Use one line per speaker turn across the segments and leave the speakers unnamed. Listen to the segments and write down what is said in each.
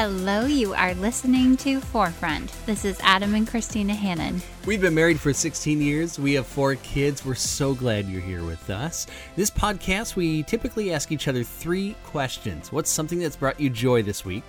Hello, you are listening to Forefront. This is Adam and Christina Hannon.
We've been married for 16 years. We have four kids. We're so glad you're here with us. This podcast, we typically ask each other three questions What's something that's brought you joy this week?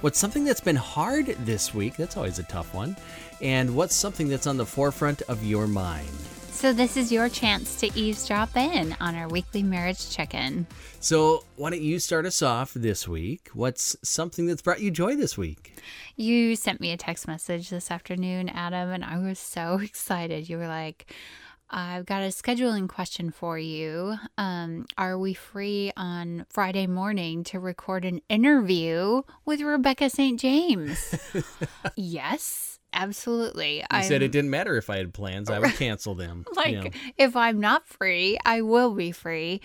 What's something that's been hard this week? That's always a tough one. And what's something that's on the forefront of your mind?
So, this is your chance to eavesdrop in on our weekly marriage check in.
So, why don't you start us off this week? What's something that's brought you joy this week?
You sent me a text message this afternoon, Adam, and I was so excited. You were like, I've got a scheduling question for you. Um, are we free on Friday morning to record an interview with Rebecca St. James? yes absolutely.
I said it didn't matter if I had plans; I would cancel them.
like you know. if I'm not free, I will be free.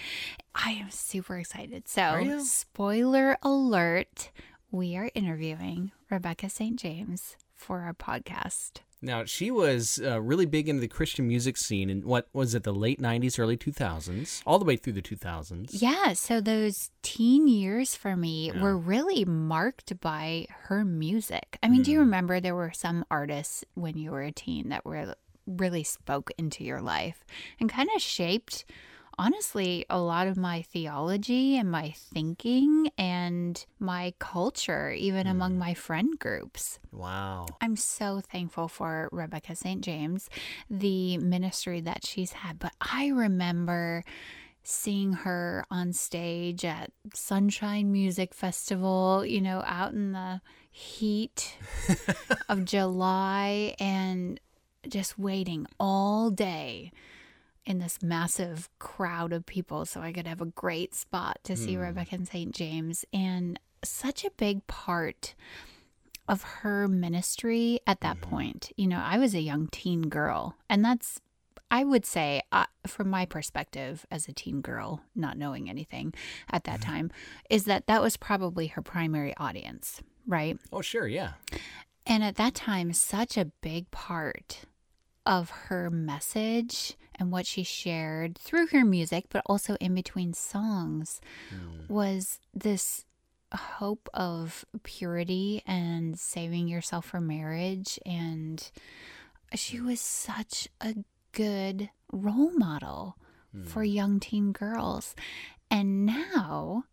I am super excited. So, spoiler alert: we are interviewing Rebecca St. James for our podcast.
Now, she was uh, really big into the Christian music scene in what was it, the late 90s, early 2000s, all the way through the 2000s.
Yeah. So those teen years for me yeah. were really marked by her music. I mean, mm. do you hmm. remember there were some artists when you were a teen that were really spoke into your life and kind of shaped honestly a lot of my theology and my thinking and my culture, even mm. among my friend groups.
Wow.
I'm so thankful for Rebecca St. James, the ministry that she's had. But I remember seeing her on stage at Sonshine Music Festival, you know, out in the heat of July and just waiting all day in this massive crowd of people so I could have a great spot to see mm. Rebecca and St. James. And such a big part of her ministry at that mm. point. You know, I was a young teen girl, and that's, I would say, uh, from my perspective as a teen girl, not knowing anything at that mm-hmm. time, is that that was probably her primary audience, right?
Oh, sure, yeah.
And at that time, such a big part of her message and what she shared through her music, but also in between songs, mm. was this hope of purity and saving yourself for marriage. And she was such a good role model mm. for young teen girls. And now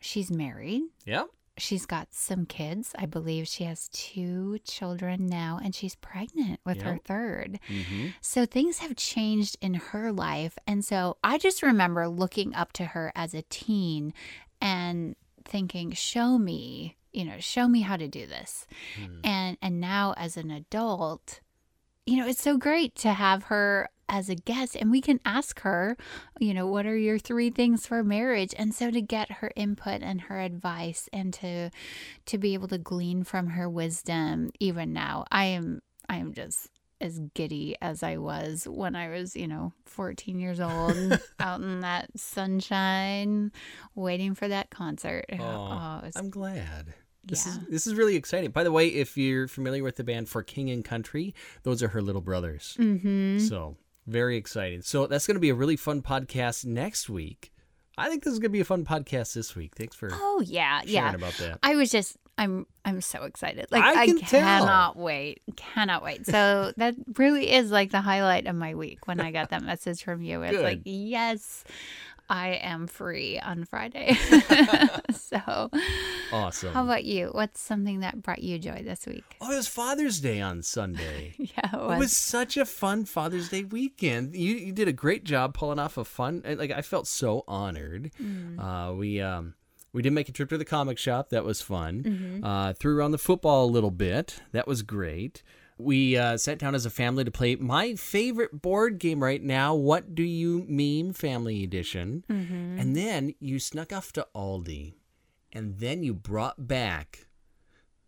she's married.
Yep.
She's got some kids. I believe she has two children now, and she's pregnant with yep. her 3rd mm-hmm. So things have changed in her life. And so I just remember looking up to her as a teen and thinking, show me, you know, show me how to do this. Mm. And and now as an adult, you know, it's so great to have her as a guest and we can ask her, you know, what are your three things for marriage? And so to get her input and her advice and to to be able to glean from her wisdom even now. I am I am just as giddy as I was when I was, you know, 14 years old out in that sunshine waiting for that concert.
Oh, oh was, I'm glad. This yeah. is this is really exciting. By the way, if you're familiar with the band For King and Country, those are her little brothers. Mm-hmm. So very exciting. So that's going to be a really fun podcast next week. I think this is going to be a fun podcast this week. Thanks for
oh yeah yeah
about that.
I was just I'm I'm so excited. Like I, I cannot tell. wait, cannot wait. So that really is like the highlight of my week when I got that message from you. It's Good. like yes, I am free on Friday. so
awesome.
How about you? What's something that brought you joy this week?
Oh, it was Father's Day on Sunday.
yeah, it was.
it was. such a fun Father's Day weekend. You you did a great job pulling off a fun. Like I felt so honored. Mm. Uh, we um we did make a trip to the comic shop. That was fun. Mm-hmm. Uh, threw around the football a little bit. That was great we uh, sat down as a family to play my favorite board game right now, What Do You Meme Family Edition. Mm-hmm. And then you snuck off to Aldi. And then you brought back,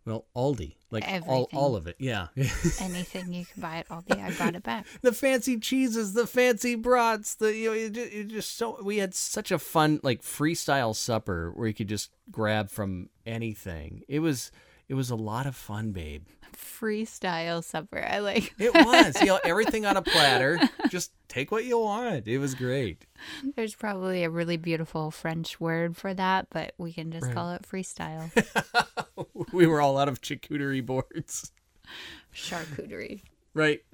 well, Aldi. Like all, all of it. Yeah.
Anything you can buy at Aldi, I brought it back.
the fancy cheeses, the fancy brats, the, you know, it just, it just so, we had such a fun, like, freestyle supper where you could just grab from anything. It was It was a lot of fun, babe.
Freestyle supper. I like.
It was. you know, everything on a platter. Just take what you want. It was great.
There's probably a really beautiful French word for that, but we can just
Right.
call it freestyle.
we were all out of charcuterie boards.
Charcuterie.
Right.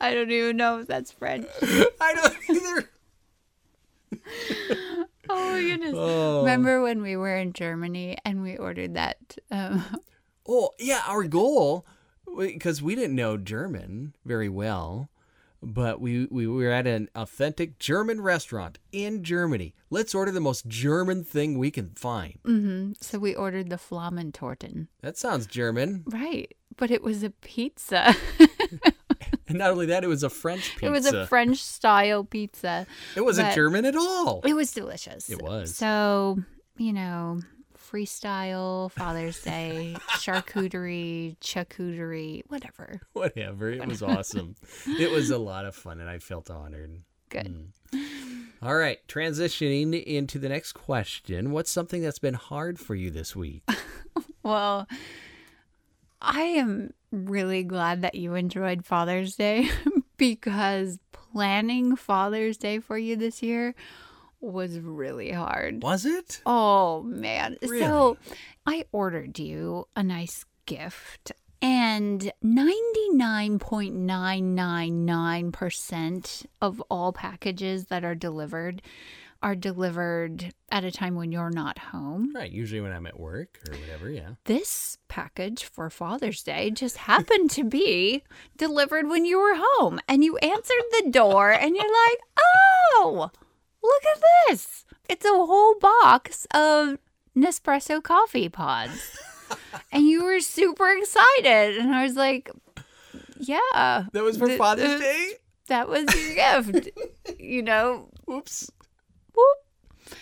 I don't even know if that's French.
I don't either.
Oh my goodness.
Oh.
Remember when we were in Germany and we ordered that? Um,
Oh, yeah, our goal because we didn't know German very well, but we we were at an authentic German restaurant in Germany. Let's order the most German thing we can find.
mhm. So we ordered the Flammentorten.
That sounds German.
Right. But it was a pizza.
And not only that, it was a French pizza.
it was a French style pizza.
It wasn't German at all.
It was delicious.
It was.
So, you know, freestyle, Father's Day, charcuterie, charcuterie, whatever.
Whatever. It was awesome. it was a lot of fun, and I felt honored.
Good. Mm.
All right, transitioning into the next question. What's something that's been hard for you this week?
Well, I am really glad that you enjoyed Father's Day because planning Father's Day for you this year was really hard.
Was it?
Oh man. So I ordered you a nice gift and 99.999% of all packages that are delivered are delivered at a time when you're not home.
Right, usually when I'm at work or whatever, yeah.
This package for Father's Day just happened to be delivered when you were home and you answered the door and you're like, "Oh, look at this. It's a whole box of Nespresso coffee pods." and you were super excited and I was like, "Yeah,
That was for
th-
Father's
th-
Day?
That was your gift." you know,
Oops.
Whoop.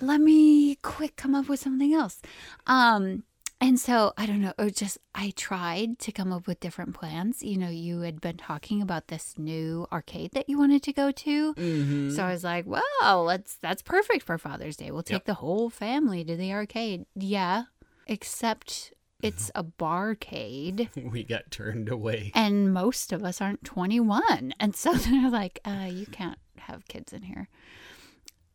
Let me quick come up with something else. Um, and so I don't know. It just I tried to come up with different plans. You know, you had been talking about this new arcade that you wanted to go to.
Mm-hmm.
So I was like, well, let's that's perfect for Father's Day. We'll take
Yep.
the whole family to the arcade. Yeah, except it's a barcade
we got turned away.
and most of us aren't 21 and so they're like uh, you can't have kids in here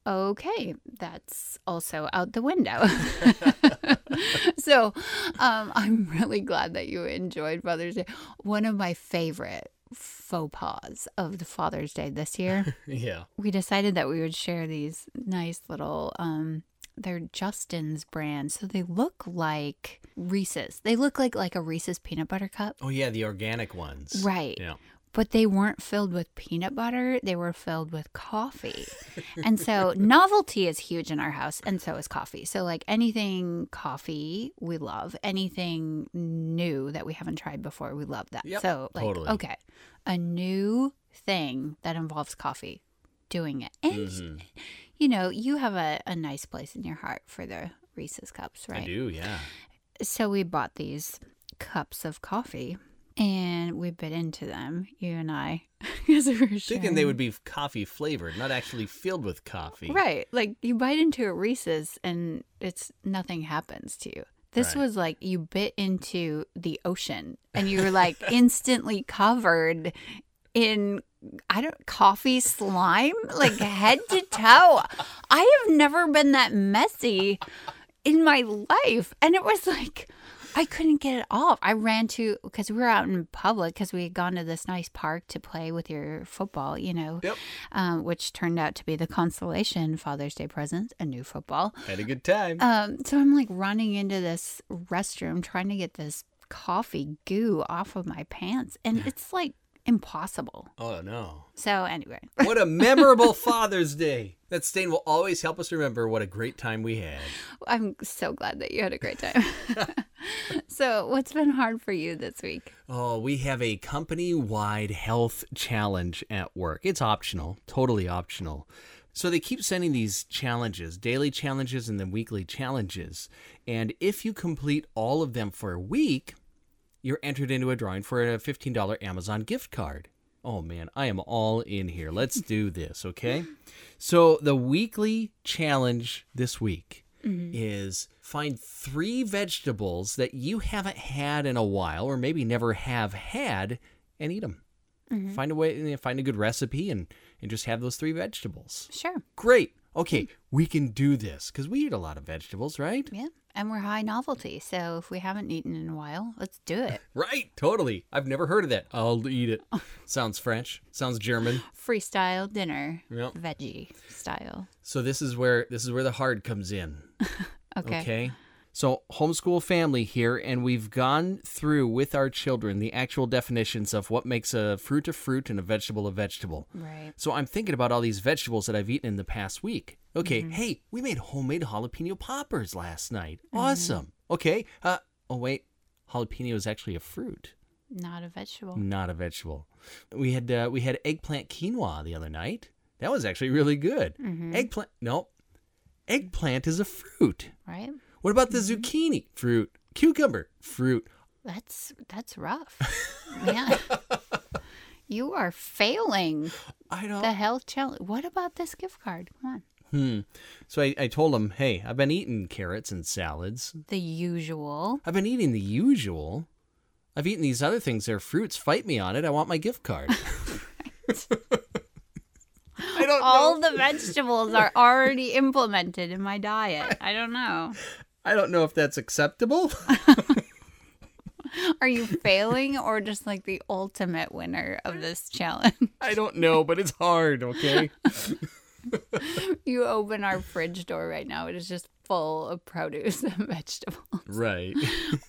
okay that's also out the window so um, i'm really glad that you enjoyed father's day one of my favorite faux pas of the father's day this year
yeah.
we decided that we would share these nice little um they're Justin's brand. So they look like Reese's. They look like like a Reese's peanut butter cup.
Oh yeah, the organic ones.
Right.
Yeah.
But they weren't filled with peanut butter, they were filled with coffee. and so novelty is huge in our house, and so is coffee. So, like anything coffee, we love. Anything new that we haven't tried before, we love that.
Yep,
so, like,
totally.
okay, a new thing that involves coffee, doing it. And,
Mhm.
you know, you have a, a nice place in your heart for the Reese's cups, right?
I do, yeah.
so we bought these cups of coffee and we bit into them, you and I, because we were
Thinking they would be coffee flavored, not actually filled with coffee.
right. Like you bite into a Reese's and it's nothing happens to you. This
Right.
was like you bit into the ocean and you were like instantly covered in I don't coffee slime like head to toe. I have never been that messy in my life and it was like I couldn't get it off. I ran to because we were out in public because we had gone to this nice park to play with your football, you know,
Yep.
um, which turned out to be the consolation Father's Day present, a new football.
Had a good time.
Um, so I'm like running into this restroom trying to get this coffee goo off of my pants, and it's like impossible.
oh no.
So anyway,
What a memorable Father's Day. That stain will always help us remember what a great time we had.
I'm so glad that you had a great time. so what's been hard for you this week?
Oh, we have a company wide health challenge at work. It's optional, totally optional. So they keep sending these challenges, daily challenges and then weekly challenges. And if you complete all of them for a week, you're entered into a drawing for a $15 Amazon gift card. Oh man, I am all in here. Let's do this, okay? So, the weekly challenge this week mm-hmm. is find three vegetables that you haven't had in a while or maybe never have had and eat them. Mm-hmm. Find a way, find a good recipe and, and just have those three vegetables.
Sure.
Great. Okay, we can do this because we eat a lot of vegetables, right?
Yeah. And we're high novelty. So if we haven't eaten in a while, let's do it.
right. Totally. I've never heard of that. I'll eat it. Sounds French. Sounds German.
Freestyle dinner. Yep. Veggie style.
So this is where this is where the hard comes in.
okay.
Okay. So, homeschool family here, and we've gone through with our children the actual definitions of what makes a fruit a fruit and a vegetable a vegetable.
Right.
So, I'm thinking about all these vegetables that I've eaten in the past week. Okay, mm-hmm. hey, we made homemade jalapeno poppers last night. Mm-hmm. Awesome. Okay. Uh, oh, wait. Jalapeno is actually a fruit.
Not a vegetable.
Not a vegetable. We had uh, we had eggplant quinoa the other night. That was actually really good. Mm-hmm. Eggplant. No, eggplant is a fruit.
Right.
What about the mm-hmm. zucchini? Fruit. Cucumber. Fruit.
That's that's rough. yeah. You are failing.
I know.
The health challenge. What about this gift card? Come on.
Hmm. So I, I told him, hey, I've been eating carrots and salads.
The usual.
I've been eating the usual. I've eaten these other things. They're fruits. Fight me on it. I want my gift card.
I don't All know. the vegetables are already implemented in my diet. I don't know.
I don't know if that's acceptable.
Are you failing or just like the ultimate winner of this challenge?
I don't know, but it's hard, okay?
you open our fridge door right now, it is just full of produce and vegetables.
Right.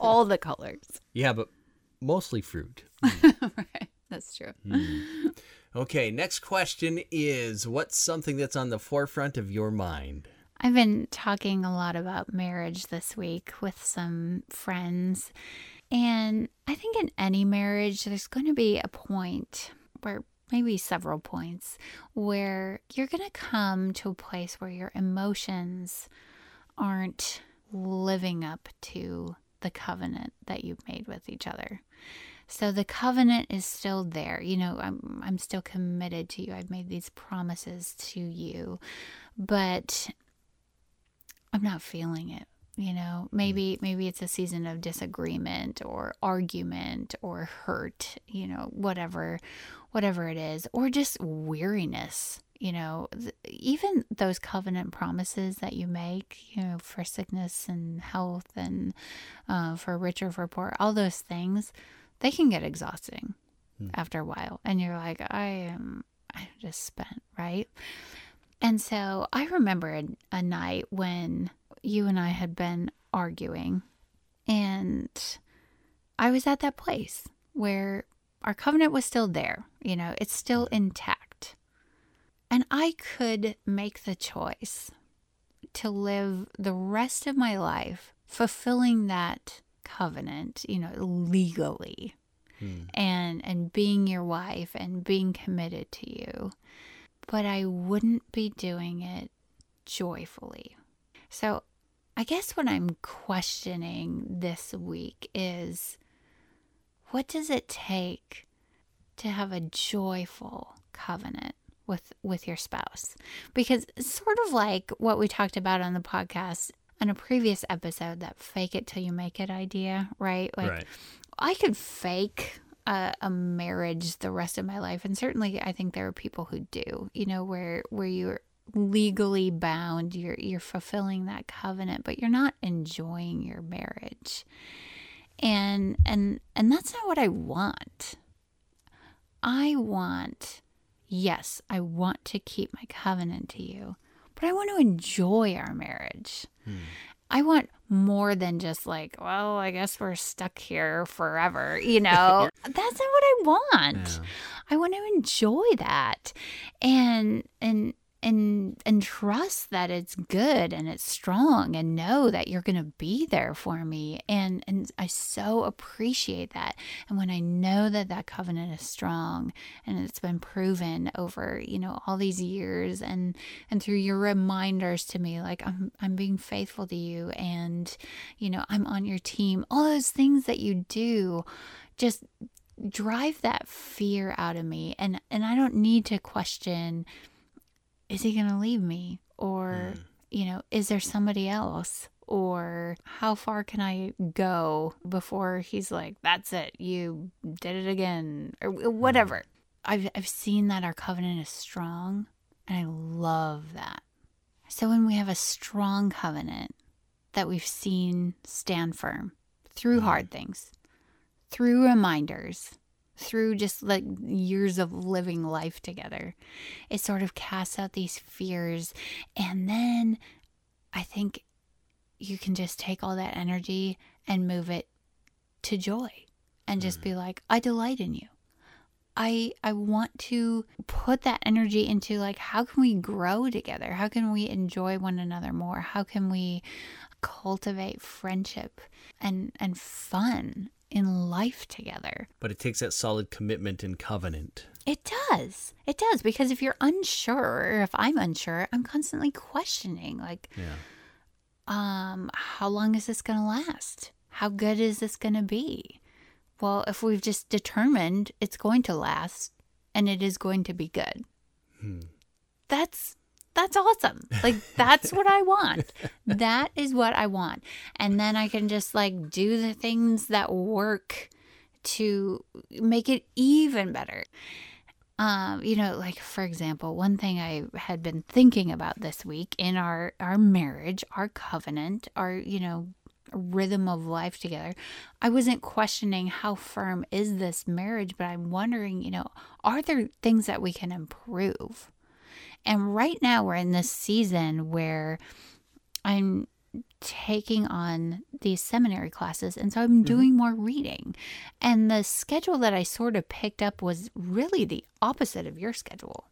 All the colors.
Yeah, but mostly fruit.
right. That's true.
Mm. Okay, next question is what's something that's on the forefront of your mind?
I've been talking a lot about marriage this week with some friends. And I think in any marriage, there's going to be a point where maybe several points where you're going to come to a place where your emotions aren't living up to the covenant that you've made with each other. So the covenant is still there. You know, I'm I'm still committed to you. I've made these promises to you. But I'm not feeling it. You know, maybe maybe it's a season of disagreement or argument or hurt, you know, whatever whatever it is, or just weariness, you know, even those covenant promises that you make, you know, for sickness and health and uh, for richer, for poor, all those things, they can get exhausting hmm. after a while. And you're like, I am, I'm just spent, right? And so I remember a, a night when you and I had been arguing, and I was at that place where our covenant was still there. You know, it's still intact. And I could make the choice to live the rest of my life fulfilling that covenant, you know, legally. Hmm. And and being your wife and being committed to you but I wouldn't be doing it joyfully. So, I guess what I'm questioning this week is what does it take to have a joyful covenant with with your spouse? Because sort of like what we talked about on the podcast on a previous episode that fake it till you make it idea, right? Like
right.
I could fake a, a, marriage the rest of my life. And certainly i think there are people who do you know where where you're legally bound you're you're fulfilling that covenant but you're not enjoying your marriage. And and and that's not what i want. I want yes i want to keep my covenant to you but i want to enjoy our marriage. Hmm. I want more than just like, well, I guess we're stuck here forever. You know, that's not what I want. Yeah. I want to enjoy that. And, and, and and trust that it's good and it's strong and know that you're going to be there for me. And and I so appreciate that. And when I know that that covenant is strong and it's been proven over you know all these years and and through your reminders to me like I'm I'm being faithful to you and you know I'm on your team. All those things that you do just drive that fear out of me. And and I don't need to question is he going to leave me or mm. you know is there somebody else or how far can I go before he's like that's it you did it again or whatever mm. I've I've seen that our covenant is strong and I love that so when we have a strong covenant that we've seen stand firm through mm. hard things through reminders, through just like years of living life together. It sort of casts out these fears. And then I think you can just take all that energy and move it to joy and just be mm. like, I delight in you. I I want to put that energy into like how can we grow together? How can we enjoy one another more? How can we cultivate friendship and and fun in life together.
But it takes that solid commitment and covenant.
It does. It does. Because if you're unsure, or if I'm unsure, I'm constantly questioning like, yeah. um, how long is this going to last? How good is this going to be? Well, if we've just determined it's going to last and it is going to be good, hmm. that's that's awesome. Like that's what I want. That is what I want. And then I can just like do the things that work to make it even better. Um, you know, like for example, one thing I had been thinking about this week in our our marriage, our covenant, our, you know, rhythm of life together. I wasn't questioning how firm is this marriage, but I'm wondering, you know, are there things that we can improve? And right now we're in this season where I'm taking on these seminary classes and so I'm mm-hmm. doing mm-hmm. more reading. And the schedule that I sort of picked up was really the opposite of your schedule.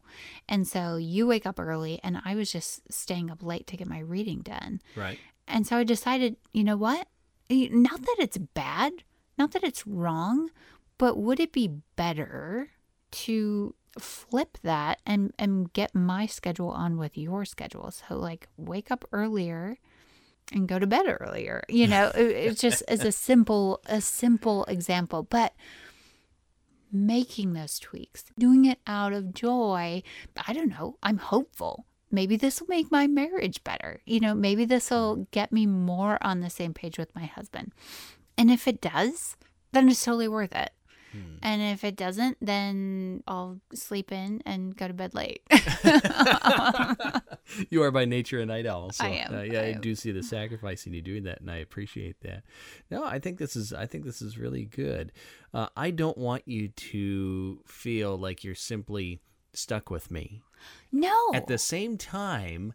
And so you wake up early and I was just staying up late to get my reading done.
Right.
And so I decided, you know what? Not that it's bad, not that it's wrong, but would it be better to flip that and and get my schedule on with your schedule. So like wake up earlier and go to bed earlier. You know, it's just as a simple a simple example, but making those tweaks, doing it out of joy. I don't know. I'm hopeful. Maybe this will make my marriage better. You know, maybe this will mm-hmm. get me more on the same page with my husband. And if it does, then it's totally worth it. Hmm. And if it doesn't, then I'll sleep in and go to bed late.
you are by nature a night owl. So,
I am.
Uh, yeah,
I,
I do see the sacrifice in you doing that, and I appreciate that. No, I think this is I think this is really good. Uh, I don't want you to feel like you're simply stuck with me.
No.
At the same time,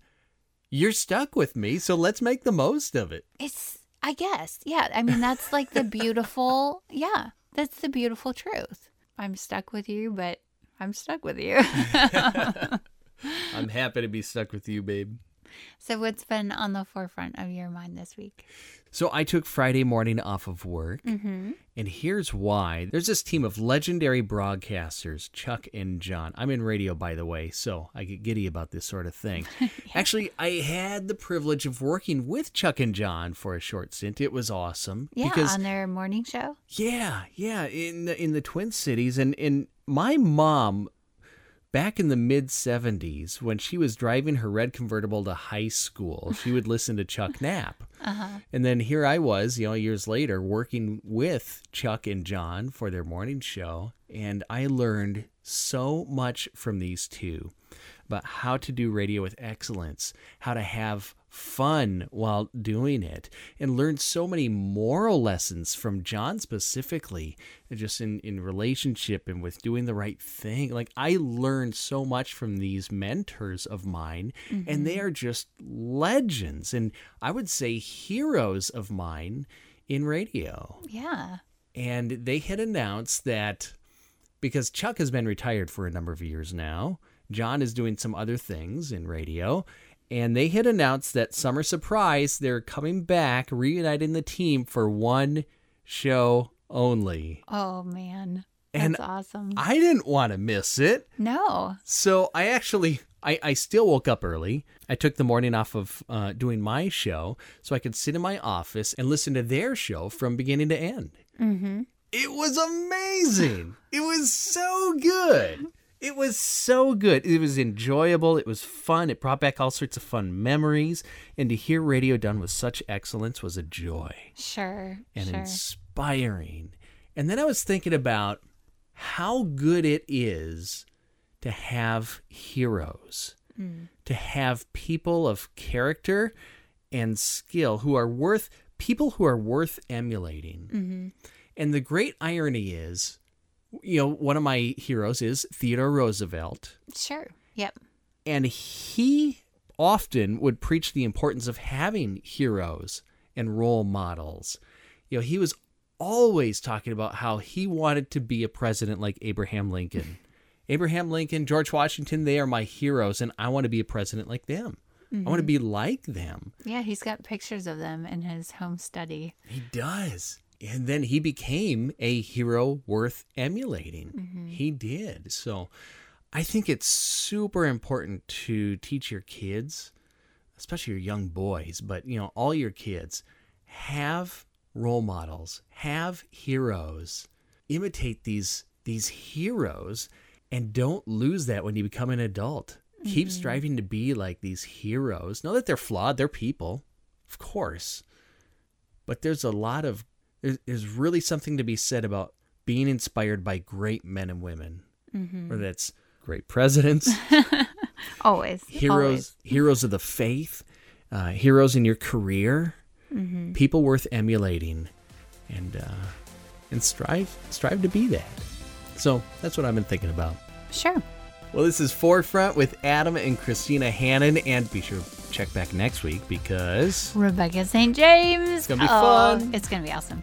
you're stuck with me, so let's make the most of it.
It's I guess. Yeah. I mean, that's like the beautiful, yeah. That's the beautiful truth. I'm stuck with you, but I'm stuck with you.
I'm happy to be stuck with you, babe.
So, what's been on the forefront of your mind this week?
So, I took Friday morning off of work, mm-hmm. and here's why. There's this team of legendary broadcasters, Chuck and John. I'm in radio, by the way, so I get giddy about this sort of thing. yeah. Actually, I had the privilege of working with Chuck and John for a short stint. It was awesome.
Yeah, because, on their morning show.
Yeah, yeah, in the, in the Twin Cities, and and my mom back in the mid 70s when she was driving her red convertible to high school she would listen to chuck knapp uh-huh. and then here i was you know years later working with chuck and john for their morning show and i learned so much from these two about how to do radio with excellence how to have fun while doing it and learned so many moral lessons from John specifically, just in, in relationship and with doing the right thing. Like, I learned so much from these mentors of mine, mm-hmm. and they mm-hmm. are just legends. And I would say heroes of mine in radio.
Yeah.
And they had announced that because Chuck has been retired for a number of years now, John is doing some other things in radio and they had announced that Summer Surprise, they're coming back, reuniting the team for one show only.
Oh man. That's and awesome.
I didn't want to miss it.
No.
So I actually I, I still woke up early. I took the morning off of uh, doing my show so I could sit in my office and listen to their show from beginning to end. Mm-hmm. It was amazing. it was so good. It was so good. It was enjoyable. It was fun. It brought back all sorts of fun memories. And to hear radio done with such excellence was a joy.
Sure.
And
sure.
inspiring. And then I was thinking about how good it is to have heroes, mm. to have people of character and skill who are worth people who are worth emulating. Mm-hmm. And the great irony is, you know, one of my heroes is Theodore Roosevelt.
Sure. Yep.
And he often would preach the importance of having heroes and role models. You know, he was always talking about how he wanted to be a president like Abraham Lincoln. Abraham Lincoln, George Washington, they are my heroes, and I want to be a president like them. Mm-hmm. I want to be like them.
Yeah, he's got pictures of them in his home study.
He does. And then he became a hero worth emulating. Mm-hmm. He did. So I think it's super important to teach your kids, especially your young boys, but you know, all your kids have role models, have heroes. Imitate these these heroes and don't lose that when you become an adult. Mm-hmm. Keep striving to be like these heroes. Know that they're flawed, they're people, of course. But there's a lot of there's really something to be said about being inspired by great men and women. Mm-hmm. Whether that's great presidents,
always
heroes,
always.
heroes of the faith, uh, heroes in your career, mm-hmm. people worth emulating, and uh, and strive strive to be that. So that's what I've been thinking about.
Sure.
Well, this is Forefront with Adam and Christina Hannon, and be sure to check back next week because
Rebecca St. James.
It's gonna be oh, fun.
It's gonna be awesome.